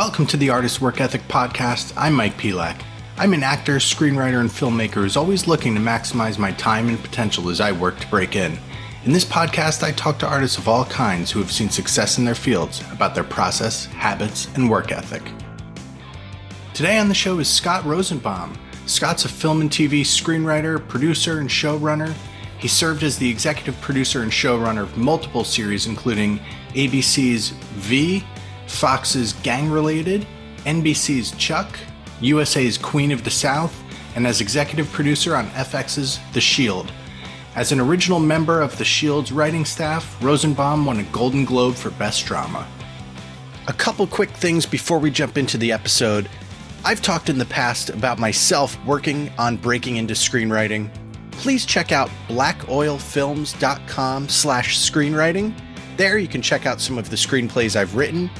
Welcome to the Artist Work Ethic Podcast. I'm Mike Pelak. I'm an actor, screenwriter, and filmmaker who's always looking to maximize my time and potential as I work to break in. In this podcast, I talk to artists of all kinds who have seen success in their fields about their process, habits, and work ethic. Today on the show is Scott Rosenbaum. Scott's a film and TV screenwriter, producer, and showrunner. He served as the executive producer and showrunner of multiple series, including ABC's V, Fox's Gang Related, NBC's Chuck, USA's Queen of the South, and as executive producer on FX's The Shield. As an original member of The Shield's writing staff, Rosenbaum won a Golden Globe for Best Drama. A couple quick things before we jump into the episode. I've talked in the past about myself working on breaking into screenwriting. Please check out blackoilfilms.com slash screenwriting. There you can check out some of the screenplays I've written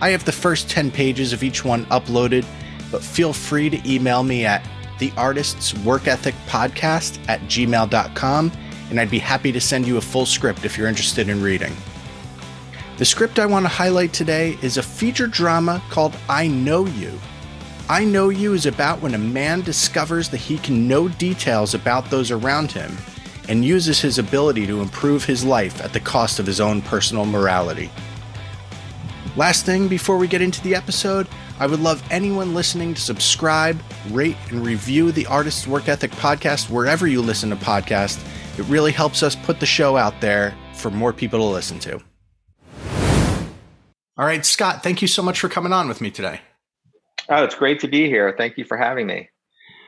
I have the first 10 pages of each one uploaded, but feel free to email me at the artist's work ethic podcast at gmail.com and I'd be happy to send you a full script if you're interested in reading. The script I want to highlight today is a feature drama called I Know You. I Know You is about when a man discovers that he can know details about those around him and uses his ability to improve his life at the cost of his own personal morality. Last thing before we get into the episode, I would love anyone listening to subscribe, rate, and review the Artist's Work Ethic podcast wherever you listen to podcasts. It really helps us put the show out there for more people to listen to. All right, Scott, thank you so much for coming on with me today. Oh, it's great to be here. Thank you for having me.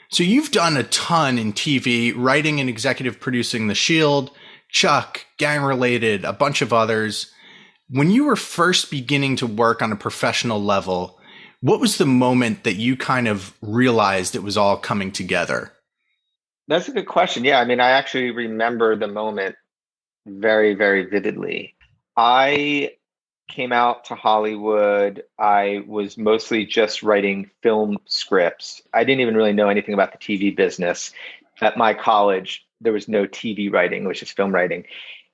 So, you've done a ton in TV, writing and executive producing The Shield, Chuck, Gang Related, a bunch of others. When you were first beginning to work on a professional level, what was the moment that you kind of realized it was all coming together? That's a good question. Yeah, I mean, I actually remember the moment very, very vividly. I came out to Hollywood. I was mostly just writing film scripts. I didn't even really know anything about the TV business. At my college, there was no TV writing, which is film writing.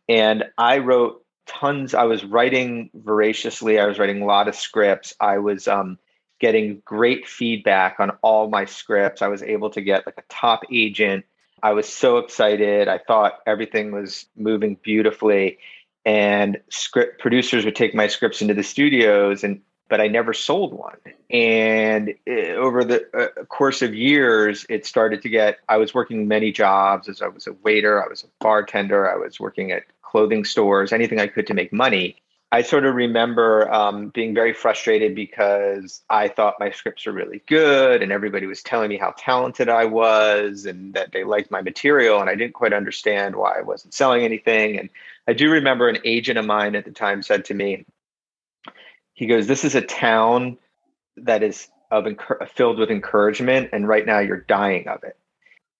And I wrote tons. I was writing voraciously. I was writing a lot of scripts. I was um, getting great feedback on all my scripts. I was able to get like a top agent. I was so excited. I thought everything was moving beautifully. And script producers would take my scripts into the studios and but I never sold one. And it, over the uh, course of years, it started to get. I was working many jobs as I was a waiter, I was a bartender, I was working at clothing stores, anything I could to make money. I sort of remember um, being very frustrated because I thought my scripts were really good and everybody was telling me how talented I was and that they liked my material. And I didn't quite understand why I wasn't selling anything. And I do remember an agent of mine at the time said to me, he goes, This is a town that is of filled with encouragement. And right now you're dying of it.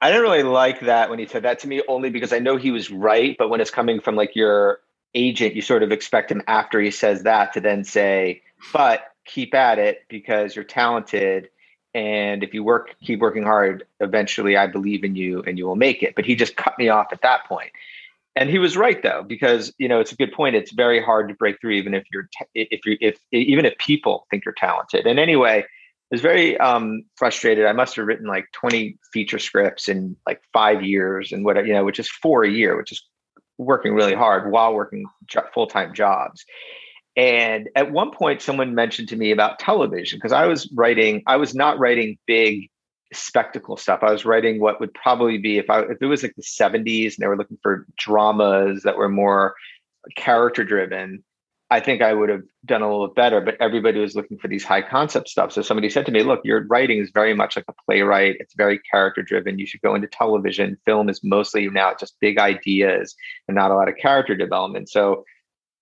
I didn't really like that when he said that to me, only because I know he was right. But when it's coming from like your agent, you sort of expect him after he says that to then say, but keep at it because you're talented. And if you work, keep working hard, eventually I believe in you and you will make it. But he just cut me off at that point. And he was right though, because you know it's a good point. It's very hard to break through, even if you're if you if even if people think you're talented. And anyway, was very um, frustrated. I must have written like 20 feature scripts in like five years and what, you know, which is four a year, which is working really hard while working full time jobs. And at one point, someone mentioned to me about television because I was writing, I was not writing big spectacle stuff. I was writing what would probably be if I if it was like the 70s and they were looking for dramas that were more character driven. I think I would have done a little bit better, but everybody was looking for these high concept stuff. So somebody said to me, look, your writing is very much like a playwright. It's very character driven. You should go into television. Film is mostly now just big ideas and not a lot of character development. So,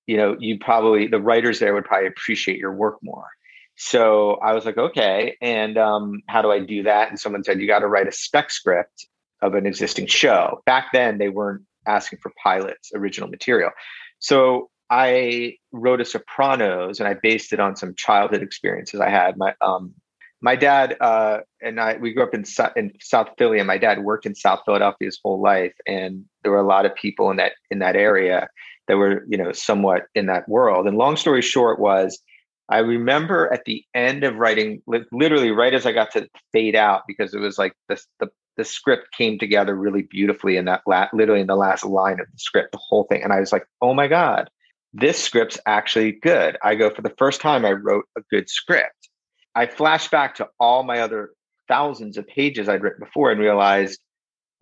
you know, you probably, the writers there would probably appreciate your work more. So I was like, okay. And um, how do I do that? And someone said, you got to write a spec script of an existing show. Back then, they weren't asking for pilots, original material. So I wrote a Sopranos and I based it on some childhood experiences I had. My um, my dad uh, and I we grew up in in South Philly, and my dad worked in South Philadelphia his whole life, and there were a lot of people in that in that area that were you know somewhat in that world. And long story short was I remember at the end of writing, literally right as I got to fade out, because it was like the the, the script came together really beautifully in that la- literally in the last line of the script, the whole thing. And I was like, oh my God, this script's actually good. I go, for the first time, I wrote a good script. I flash back to all my other thousands of pages I'd written before and realized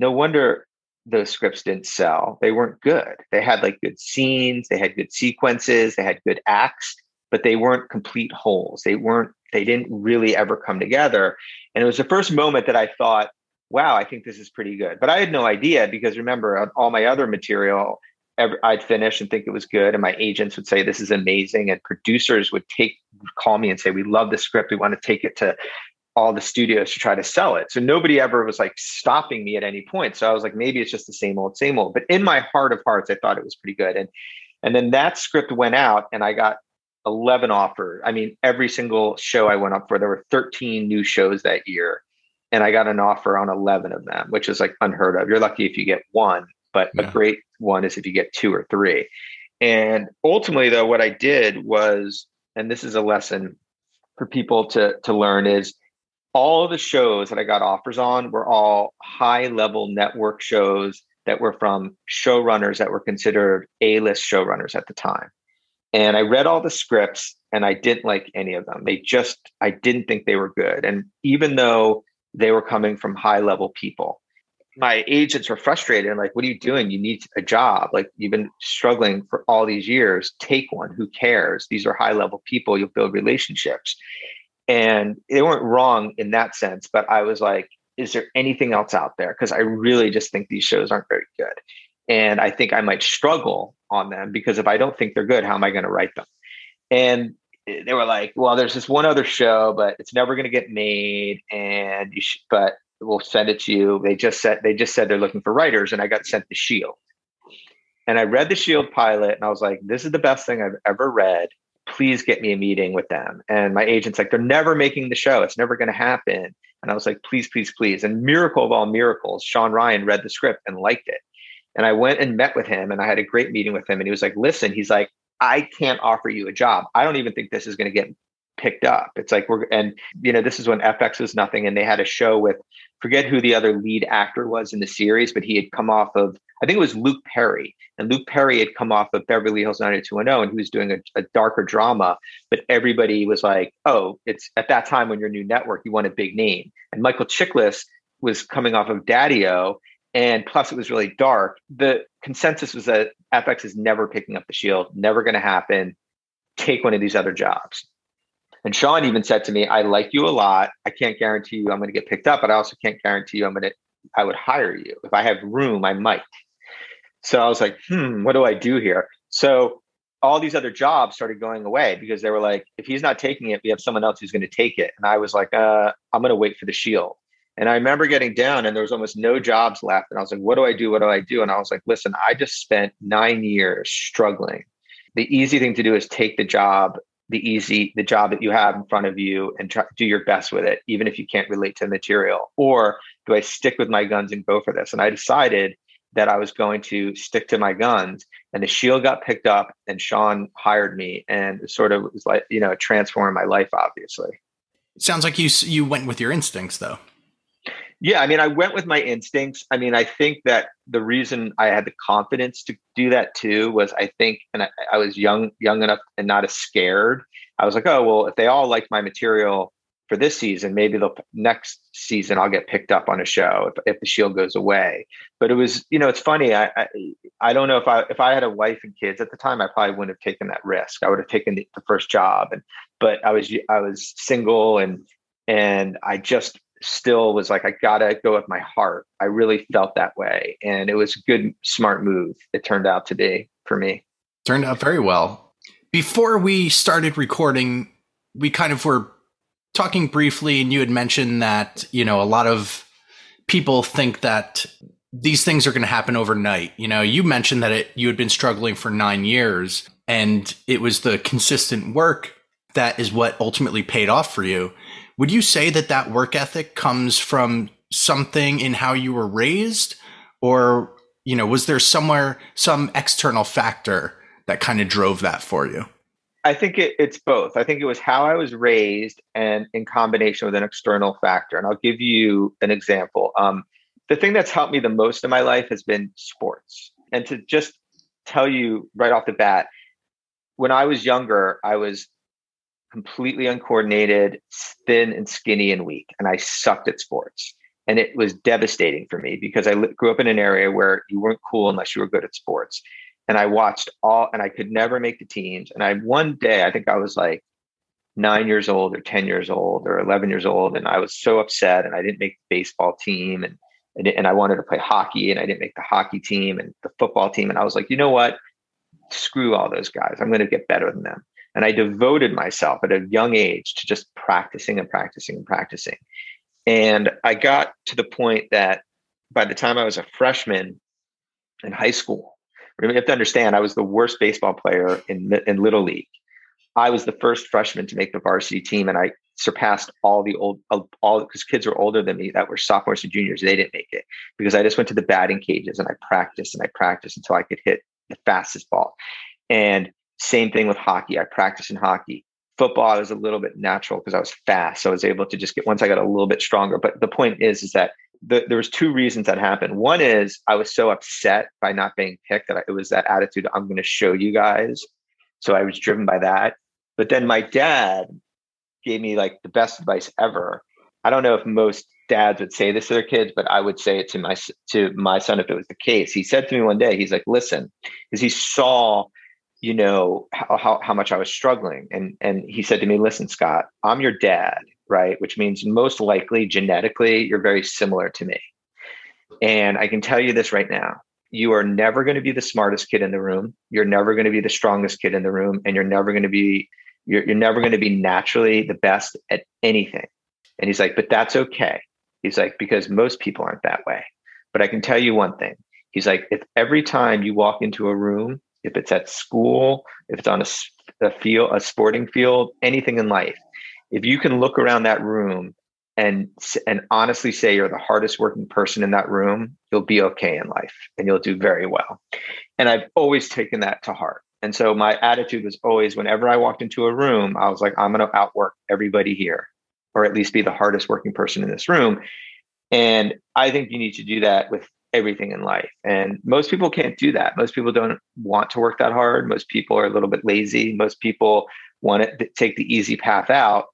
no wonder those scripts didn't sell. They weren't good. They had like good scenes, they had good sequences, they had good acts, but they weren't complete wholes. They weren't, they didn't really ever come together. And it was the first moment that I thought, wow, I think this is pretty good. But I had no idea because remember, all my other material, I'd finish and think it was good, and my agents would say this is amazing, and producers would take call me and say we love the script, we want to take it to all the studios to try to sell it. So nobody ever was like stopping me at any point. So I was like, maybe it's just the same old, same old. But in my heart of hearts, I thought it was pretty good. And and then that script went out, and I got 11 offers. I mean, every single show I went up for, there were 13 new shows that year. And I got an offer on 11 of them, which is like unheard of. You're lucky if you get one, but yeah. a great one is if you get two or three. And ultimately, though, what I did was, and this is a lesson for people to, to learn, is all the shows that I got offers on were all high level network shows that were from showrunners that were considered A list showrunners at the time. And I read all the scripts and I didn't like any of them. They just, I didn't think they were good. And even though they were coming from high level people, my agents were frustrated and like, what are you doing? You need a job. Like you've been struggling for all these years. Take one. Who cares? These are high level people. You'll build relationships. And they weren't wrong in that sense, but I was like, is there anything else out there? Because I really just think these shows aren't very good. And I think I might struggle on them because if I don't think they're good, how am I going to write them? And they were like, well, there's this one other show, but it's never going to get made. And you should, but we'll send it to you. They just said, they just said they're looking for writers. And I got sent the Shield. And I read the Shield pilot and I was like, this is the best thing I've ever read please get me a meeting with them. And my agent's like, they're never making the show. It's never going to happen. And I was like, please, please, please. And miracle of all miracles, Shawn Ryan read the script and liked it. And I went and met with him and I had a great meeting with him. And he was like, listen, he's like, I can't offer you a job. I don't even think this is going to get picked up. It's like we're and you know this is when FX was nothing, and they had a show with forget who the other lead actor was in the series, but he had come off of I think it was Luke Perry, and Luke Perry had come off of Beverly Hills 90210, and he was doing a, a darker drama. But everybody was like, "Oh, it's at that time when you're new network, you want a big name." And Michael Chiklis was coming off of Daddio, and plus it was really dark. The consensus was that FX is never picking up the Shield, never going to happen. Take one of these other jobs. And Shawn even said to me, I like you a lot. I can't guarantee you I'm going to get picked up, but I also can't guarantee you I'm going to, I would hire you. If I have room, I might. So I was like, hmm, what do I do here? So all these other jobs started going away because they were like, if he's not taking it, we have someone else who's going to take it. And I was like, uh, I'm going to wait for the shield. And I remember getting down and there was almost no jobs left. And I was like, what do I do? What do I do? And I was like, listen, I just spent nine years struggling. The easy thing to do is take the job the easy the job that you have in front of you and try do your best with it even if you can't relate to the material. Or do i stick with my guns and go for this? And i decided that i was going to stick to my guns and the shield got picked up and shawn hired me and it sort of was like you know transforming my life obviously. It sounds like you you went with your instincts though yeah, I mean, I went with my instincts. I mean, I think that the reason I had the confidence to do that too was I think, and I, I was young, young enough and not as scared. I was like, oh well, if they all like my material for this season, maybe the next season I'll get picked up on a show if, if the shield goes away. But it was, you know, it's funny. I, I, I don't know if I if I had a wife and kids at the time, I probably wouldn't have taken that risk. I would have taken the, the first job, and but I was I was single and and I just still was like, I gotta go with my heart. I really felt that way. And it was a good, smart move. It turned out to be for me. Turned out very well. Before we started recording, we kind of were talking briefly, and you had mentioned that, you know, a lot of people think that these things are going to happen overnight. You know, you mentioned that it, you had been struggling for nine years, and it was the consistent work that is what ultimately paid off for you. Would you say that that work ethic comes from something in how you were raised or you know was there somewhere some external factor that kind of drove that for you? I think it, it's both. I think it was how I was raised and in combination with an external factor. And I'll give you an example. Um, the thing that's helped me the most in my life has been sports. And to just tell you right off the bat, when I was younger, I was completely uncoordinated, thin and skinny and weak, and I sucked at sports. And it was devastating for me because I grew up in an area where you weren't cool unless you were good at sports. And I watched all, and I could never make the teams. And I, one day, I think I was like nine years old or 10 years old or 11 years old. And I was so upset and I didn't make the baseball team. And and and I wanted to play hockey and I didn't make the hockey team and the football team. And I was like, you know what? Screw all those guys. I'm going to get better than them. And I devoted myself at a young age to just practicing and practicing and practicing. And I got to the point that by the time I was a freshman in high school, you have to understand, I was the worst baseball player in, in Little League. I was the first freshman to make the varsity team, and I surpassed all the old uh, all because kids were older than me that were sophomores and juniors. They didn't make it because I just went to the batting cages and I practiced and I practiced until I could hit the fastest ball. And same thing with hockey. I practiced in hockey. Football I was a little bit natural because I was fast, so I was able to just get once I got a little bit stronger. But the point is, is that the, there was two reasons that happened. One is I was so upset by not being picked that I, it was that attitude. I'm going to show you guys. So I was driven by that. But then my dad gave me like the best advice ever. I don't know if most dads would say this to their kids, but I would say it to my to my son if it was the case. He said to me one day, he's like, "Listen," because he saw, you know, how, how how much I was struggling, and and he said to me, "Listen, Scott, I'm your dad, right? Which means most likely genetically you're very similar to me, and I can tell you this right now." You are never going to be the smartest kid in the room. You're never going to be the strongest kid in the room, and you're never going to be you're, you're never going to be naturally the best at anything. And he's like, but that's okay. He's like, because most people aren't that way. But I can tell you one thing. He's like, if every time you walk into a room, if it's at school, if it's on a, a field, a sporting field, anything in life, if you can look around that room and and honestly say you're the hardest working person in that room, you'll be okay in life and you'll do very well. And I've always taken that to heart. And so my attitude was always whenever I walked into a room, I was like, I'm going to outwork everybody here, or at least be the hardest working person in this room. And I think you need to do that with everything in life. And most people can't do that. Most people don't want to work that hard. Most people are a little bit lazy. Most people want to take the easy path out.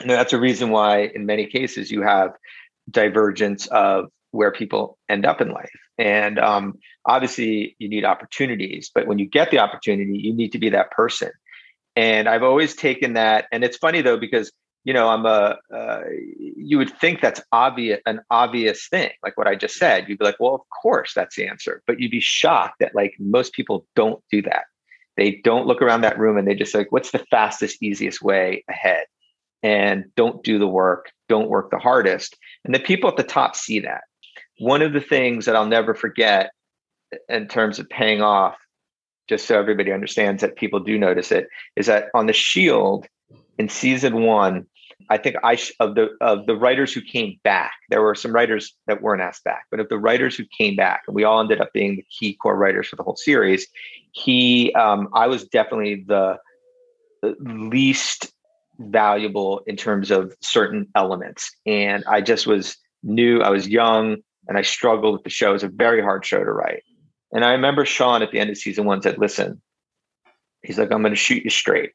And that's a reason why, in many cases, you have divergence of where people end up in life. And um, obviously, you need opportunities, but when you get the opportunity, you need to be that person. And I've always taken that. And it's funny though, because you know, I'm a. Uh, you would think that's obvious, an obvious thing, like what I just said. You'd be like, well, of course, that's the answer. But you'd be shocked that like most people don't do that. They don't look around that room and they just like, what's the fastest, easiest way ahead? And don't do the work, don't work the hardest. And the people at the top see that one of the things that I'll never forget in terms of paying off, just so everybody understands that people do notice it, is that on the Shield in season one, I think I of the of the writers who came back, there were some writers that weren't asked back, but of the writers who came back, and we all ended up being the key core writers for the whole series. He, um, I was definitely the least valuable in terms of certain elements, and I just was new. I was young and I struggled with the show. It was a very hard show to write. And I remember Shawn at the end of season one said, Listen, he's like, I'm going to shoot you straight.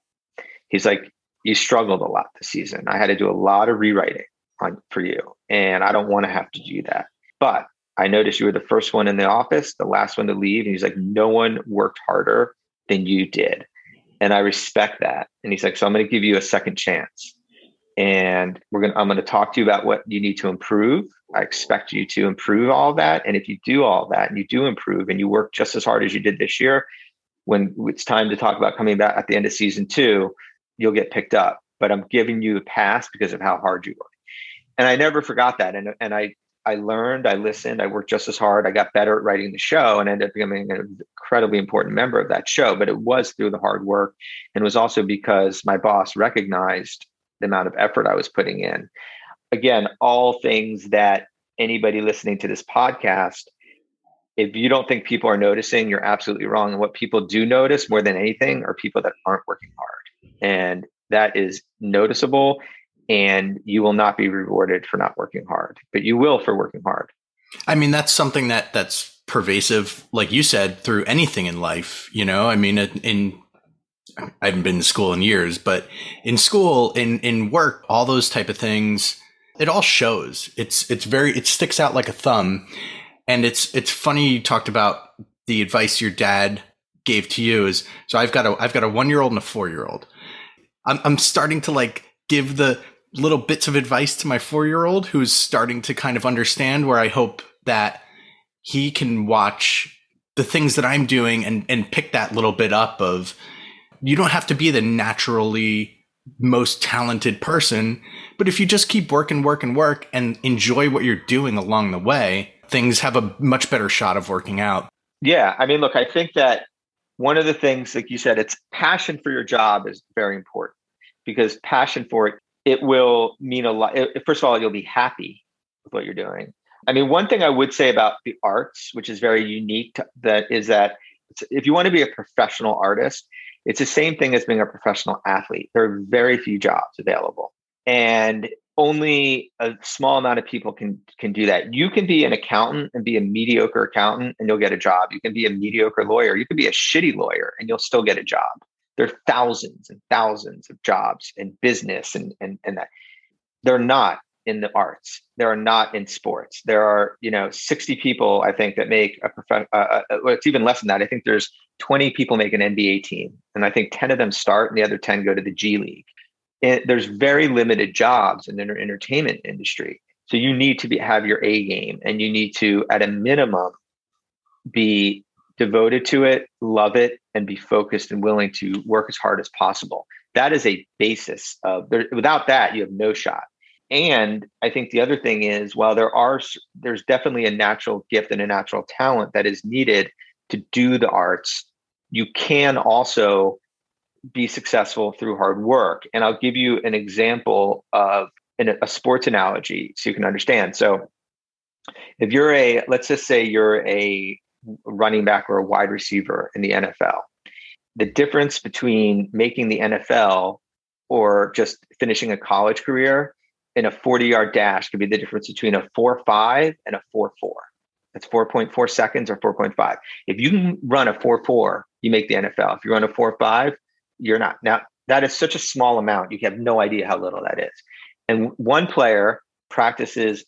He's like, You struggled a lot this season. I had to do a lot of rewriting on, for you. And I don't want to have to do that. But I noticed you were the first one in the office, the last one to leave. And he's like, No one worked harder than you did. And I respect that. And he's like, So I'm going to give you a second chance and we're going to i'm going to talk to you about what you need to improve i expect you to improve all that and if you do all that and you do improve and you work just as hard as you did this year when it's time to talk about coming back at the end of season two you'll get picked up but i'm giving you a pass because of how hard you work and i never forgot that and, and i i learned i listened i worked just as hard i got better at writing the show and ended up becoming an incredibly important member of that show but it was through the hard work and it was also because my boss recognized the amount of effort I was putting in. Again, all things that anybody listening to this podcast if you don't think people are noticing, you're absolutely wrong. And what people do notice more than anything are people that aren't working hard. And that is noticeable. And you will not be rewarded for not working hard, but you will for working hard. I mean, that's something that that's pervasive, like you said, through anything in life. You know, I mean, in I haven't been to school in years, but in school, in in work, all those type of things, it all shows. It's it's very it sticks out like a thumb, and it's it's funny you talked about the advice your dad gave to you is so I've got a I've got a one year old and a four year old. I'm I'm starting to like give the little bits of advice to my four year old who's starting to kind of understand where I hope that he can watch the things that I'm doing and and pick that little bit up of you don't have to be the naturally most talented person, but if you just keep working, work and work and enjoy what you're doing along the way, things have a much better shot of working out. Yeah. I mean, look, I think that one of the things, like you said, it's passion for your job is very important because passion for it, it will mean a lot. First of all, you'll be happy with what you're doing. I mean, one thing I would say about the arts, which is very unique, to, that is that if you want to be a professional artist, it's the same thing as being a professional athlete. There are very few jobs available. And only a small amount of people can can do that. You can be an accountant and be a mediocre accountant and you'll get a job. You can be a mediocre lawyer. You can be a shitty lawyer and you'll still get a job. There are thousands and thousands of jobs in business and and and that. They're not in the arts. There are not in sports. There are, you know, 60 people I think that make a prof- uh, uh, well, it's even less than that. I think there's 20 people make an NBA team and I think 10 of them start and the other 10 go to the G League it, there's very limited jobs in the entertainment industry. So you need to be have your A game, and you need to, at a minimum, be devoted to it, love it, and be focused and willing to work as hard as possible. That is a basis of there, without that, you have no shot. And I think the other thing is, while there are there's definitely a natural gift and a natural talent that is needed to do the arts, you can also be successful through hard work. And I'll give you an example of an, a sports analogy so you can understand. So if you're a, let's just say you're a running back or a wide receiver in the NFL, the difference between making the NFL or just finishing a college career in a 40 yard dash could be the difference between a 4 5 and a 4 4. That's 4.4 seconds or 4.5. If you can run a 4 4, you make the NFL. If you run a 4 5, you're not. Now, that is such a small amount. You have no idea how little that is. And one player practices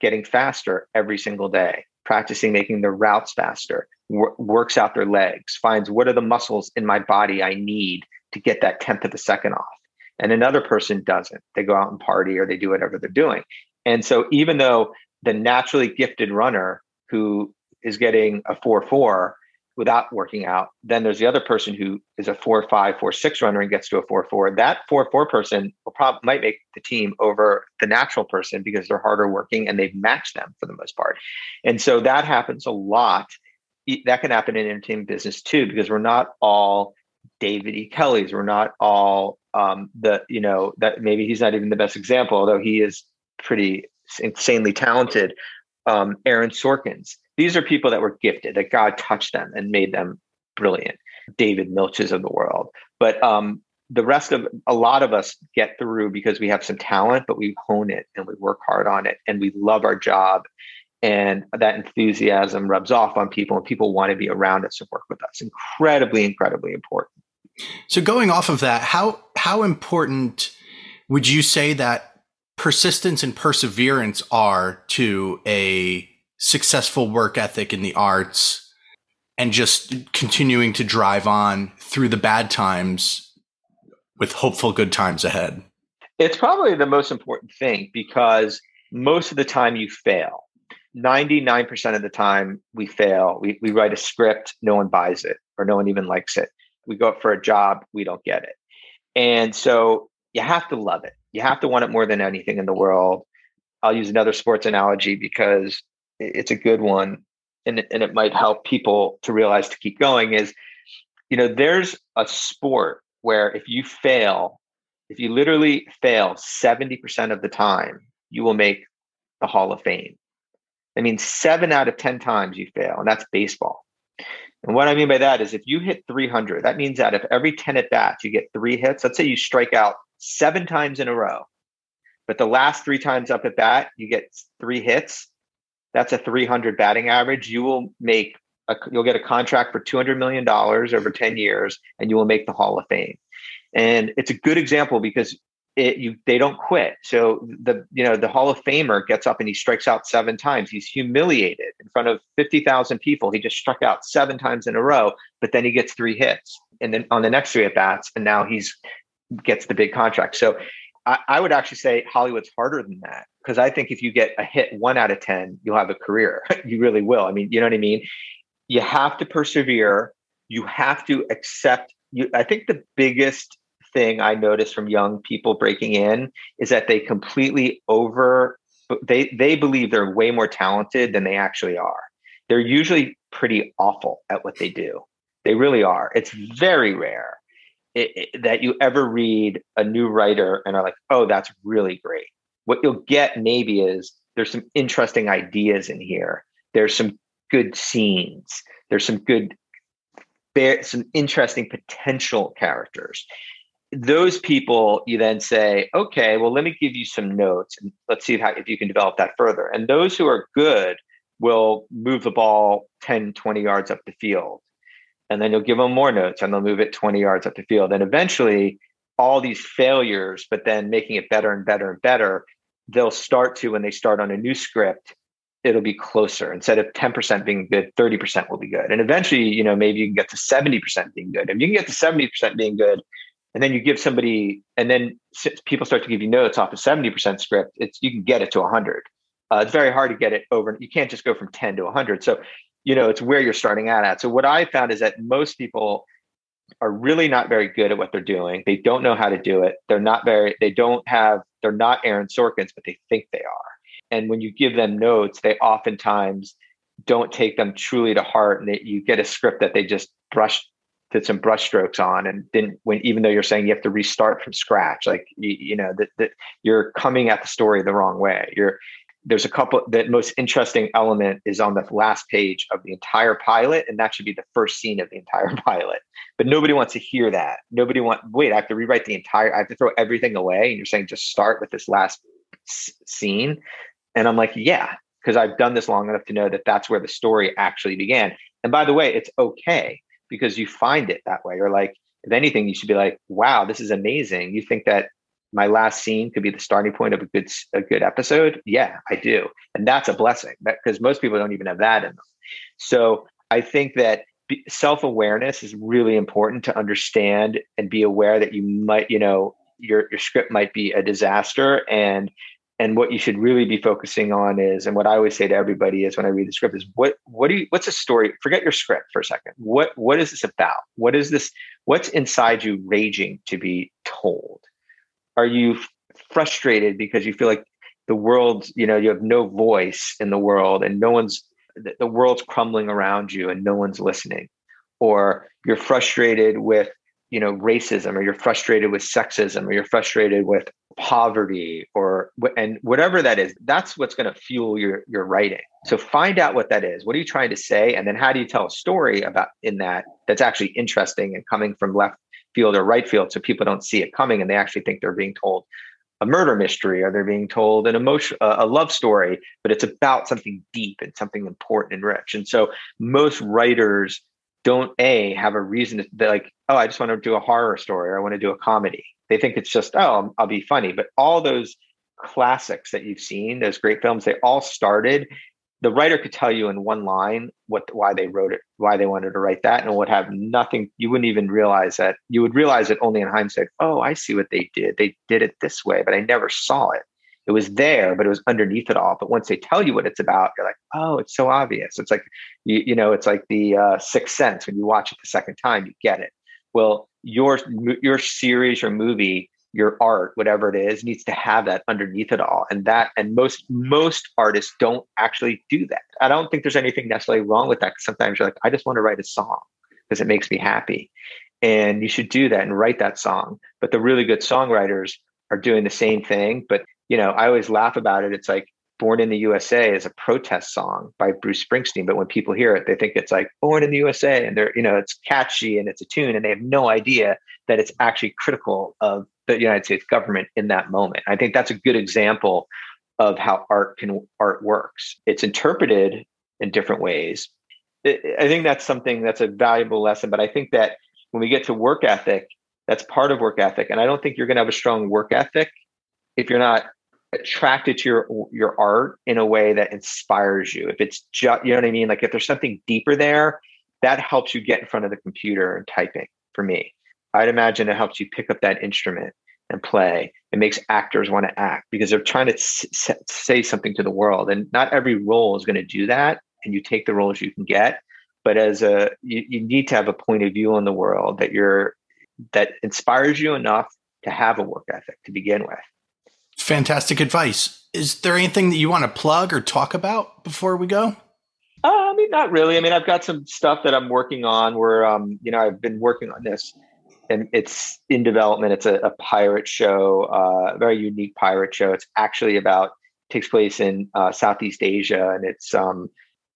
getting faster every single day, practicing making their routes faster, wor- works out their legs, finds what are the muscles in my body I need to get that tenth of a second off. And another person doesn't. They go out and party or they do whatever they're doing. And so, even though the naturally gifted runner who is getting a 4 4 without working out. Then there's the other person who is a four five, four six runner and gets to a four four. That four four person will probably might make the team over the natural person because they're harder working and they've matched them for the most part. And so that happens a lot. That can happen in entertainment business too, because we're not all David E. Kelley's. We're not all um, the, you know, that maybe he's not even the best example, although he is pretty insanely talented. Um, Aaron Sorkins these are people that were gifted, that God touched them and made them brilliant. David Milches of the world. But um, the rest of a lot of us get through because we have some talent, but we hone it and we work hard on it and we love our job. And that enthusiasm rubs off on people and people want to be around us and work with us. Incredibly, incredibly important. So going off of that, how how important would you say that persistence and perseverance are to a successful work ethic in the arts and just continuing to drive on through the bad times with hopeful good times ahead? It's probably the most important thing because most of the time you fail. 99% of the time we fail. We, we write a script, no one buys it or no one even likes it. We go up for a job, we don't get it. And so you have to love it. You have to want it more than anything in the world. I'll use another sports analogy because it's a good one and, and it might help people to realize to keep going is you know there's a sport where if you fail if you literally fail 70% of the time you will make the hall of fame That means seven out of 10 times you fail, and that's baseball. And what I mean by that is if you hit 300, that means that if every 10 at bats you get three hits, let's say you strike out seven times in a row, but the last three times up at bat you get three hits, that's a 300 batting average. You will make a, you'll get a contract for 200 million dollars over 10 years, and you will make the Hall of Fame. And it's a good example because it, you, they don't quit. So the you know the Hall of Famer gets up and he strikes out seven times. He's humiliated in front of fifty thousand people. He just struck out seven times in a row, but then he gets three hits, and then on the next three at bats, and now he's gets the big contract. So I, I would actually say Hollywood's harder than that because I think if you get a hit one out of ten, you'll have a career. you really will. I mean, you know what I mean. You have to persevere. You have to accept. You, I think the biggest thing I notice from young people breaking in is that they completely over they they believe they're way more talented than they actually are. They're usually pretty awful at what they do. They really are. It's very rare it, it, that you ever read a new writer and are like, "Oh, that's really great." What you'll get maybe is there's some interesting ideas in here. There's some good scenes. There's some good some interesting potential characters those people you then say okay well let me give you some notes and let's see how, if you can develop that further and those who are good will move the ball 10 20 yards up the field and then you'll give them more notes and they'll move it 20 yards up the field. And eventually all these failures but then making it better and better and better they'll start to when they start on a new script it'll be closer. Instead of 10% being good 30% will be good. And eventually you know maybe you can get to 70% being good. If you can get to 70% being good and then you give somebody and then people start to give you notes off a 70% script it's you can get it to 100 uh, it's very hard to get it over you can't just go from 10 to 100 so you know it's where you're starting out at. So what i found is that most people are really not very good at what they're doing. They don't know how to do it. They're not very they don't have they're not aaron sorkins but they think they are. And when you give them notes they oftentimes don't take them truly to heart and they, you get a script that they just brush did some brushstrokes on and didn't when even though you're saying you have to restart from scratch like you, you know that, that you're coming at the story the wrong way. You're there's a couple the most interesting element is on the last page of the entire pilot and that should be the first scene of the entire pilot but nobody wants to hear that nobody want wait i have to rewrite the entire i have to throw everything away and you're saying just start with this last s- scene and i'm like yeah because i've done this long enough to know that that's where the story actually began and by the way it's okay because you find it that way. Or like, if anything, you should be like, wow, this is amazing. You think that my last scene could be the starting point of a good a good episode? Yeah, I do. And that's a blessing because most people don't even have that in them. So I think that self-awareness is really important to understand and be aware that you might, you know, your your script might be a disaster and and what you should really be focusing on is and what i always say to everybody is when i read the script is what what do you what's a story forget your script for a second what what is this about what is this what's inside you raging to be told are you frustrated because you feel like the world you know you have no voice in the world and no one's the world's crumbling around you and no one's listening? Or you're frustrated with you know racism or you're frustrated with sexism or you're frustrated with poverty or and whatever that is that's what's going to fuel your your writing. So find out what that is. What are you trying to say? And then how do you tell a story about in that that's actually interesting and coming from left field or right field so people don't see it coming and they actually think they're being told a murder mystery or they're being told an emotion a love story but it's about something deep and something important and rich. And so most writers don't a have a reason to be like oh i just want to do a horror story or i want to do a comedy. They think it's just oh i'll be funny. But all those classics that you've seen those great films they all started the writer could tell you in one line what why they wrote it why they wanted to write that and would have nothing you wouldn't even realize that you would realize it only in hindsight oh i see what they did they did it this way but i never saw it it was there, but it was underneath it all. But once they tell you what it's about, you're like, oh, it's so obvious. It's like, you, you know, it's like the uh, sixth sense. When you watch it the second time, you get it. Well, your your series or movie, your art, whatever it is, needs to have that underneath it all. And that, and most most artists don't actually do that. I don't think there's anything necessarily wrong with that. Sometimes you're like, I just want to write a song because it makes me happy, and you should do that and write that song. But the really good songwriters are doing the same thing, but you know, I always laugh about it. It's like Born in the USA is a protest song by Bruce Springsteen, but when people hear it, they think it's like Born in the USA and they're, you know, it's catchy and it's a tune and they have no idea that it's actually critical of the United States government in that moment. I think that's a good example of how art can art works. It's interpreted in different ways. I think that's something that's a valuable lesson, but I think that when we get to work ethic, that's part of work ethic. And I don't think you're going to have a strong work ethic if you're not attracted to your your art in a way that inspires you. If it's just you know what I mean, like if there's something deeper there, that helps you get in front of the computer and typing. For me, I'd imagine it helps you pick up that instrument and play. It makes actors want to act because they're trying to s- say something to the world, and not every role is going to do that. And you take the roles you can get, but as a you, you need to have a point of view on the world that you're that inspires you enough to have a work ethic to begin with. Fantastic advice. Is there anything that you want to plug or talk about before we go? Uh, I mean, not really. I mean, I've got some stuff that I'm working on where, um, you know, I've been working on this and it's in development. It's a, a pirate show, uh, a very unique pirate show. It's actually about, takes place in uh, Southeast Asia and it's, um,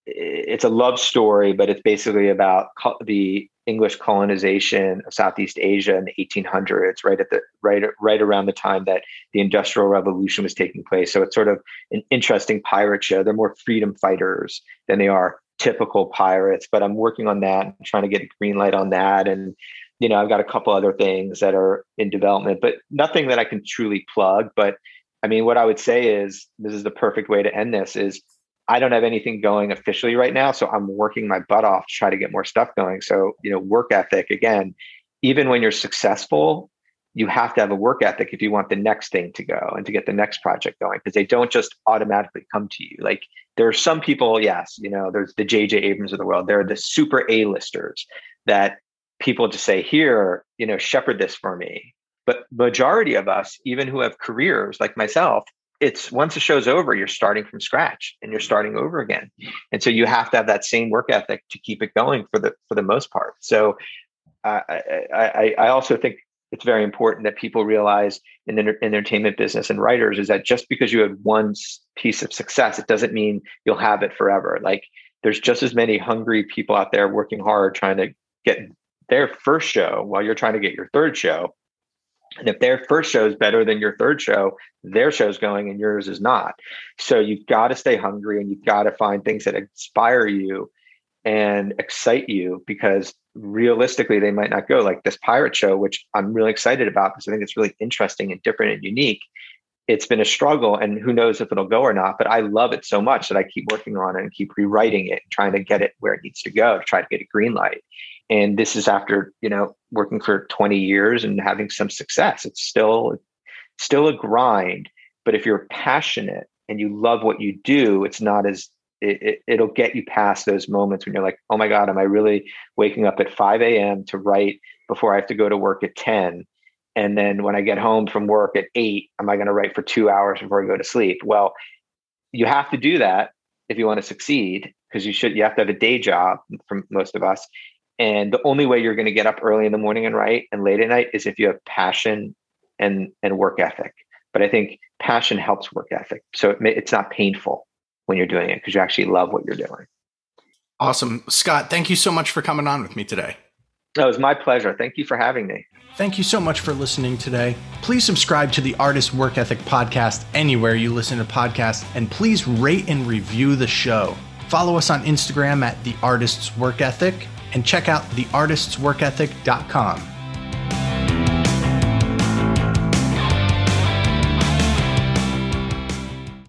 it's a love story, but it's basically about co- the English colonization of Southeast Asia in the 1800s, right at the right right around the time that the Industrial Revolution was taking place. So it's sort of an interesting pirate show. They're more freedom fighters than they are typical pirates. But I'm working on that, and trying to get a green light on that, and you know I've got a couple other things that are in development, but nothing that I can truly plug. But I mean, what I would say is this is the perfect way to end this is I don't have anything going officially right now. So I'm working my butt off to try to get more stuff going. So, you know, work ethic again, even when you're successful, you have to have a work ethic if you want the next thing to go and to get the next project going because they don't just automatically come to you. Like there are some people, yes, you know, there's the JJ Abrams of the world. They're the super A-listers that people just say, here, you know, shepherd this for me. But majority of us, even who have careers like myself, it's once the show's over, you're starting from scratch and you're starting over again. And so you have to have that same work ethic to keep it going for the for the most part. So uh, I, I, I also think it's very important that people realize in the entertainment business and writers is that just because you had one piece of success, it doesn't mean you'll have it forever. Like there's just as many hungry people out there working hard trying to get their first show while you're trying to get your third show and if their first show is better than your third show, their show's going and yours is not. So you've got to stay hungry and you've got to find things that inspire you and excite you because realistically they might not go like this pirate show, which I'm really excited about because I think it's really interesting and different and unique. It's been a struggle and who knows if it'll go or not, but I love it so much that I keep working on it and keep rewriting it, trying to get it where it needs to go to try to get a green light and this is after you know working for 20 years and having some success. It's still still a grind but if you're passionate and you love what you do it's not as it, it, will get you past those moments when you're like oh my god am i really waking up at 5 a.m to write before i have to go to work at 10 and then when i get home from work at 8 am i going to write for two hours before i go to sleep? Well you have to do that if you want to succeed because you should you have to have a day job for most of us and the only way you're going to get up early in the morning and write and late at night is if you have passion and and work ethic. But I think passion helps work ethic, so it, it's not painful when you're doing it because you actually love what you're doing. Awesome, Scott. Thank you so much for coming on with me today. That was my pleasure. Thank you for having me. Thank you so much for listening today. Please subscribe to the Artist Work Ethic podcast anywhere you listen to podcasts, and please rate and review the show. Follow us on Instagram at The Artist's Work Ethic and check out theartistsworkethic.com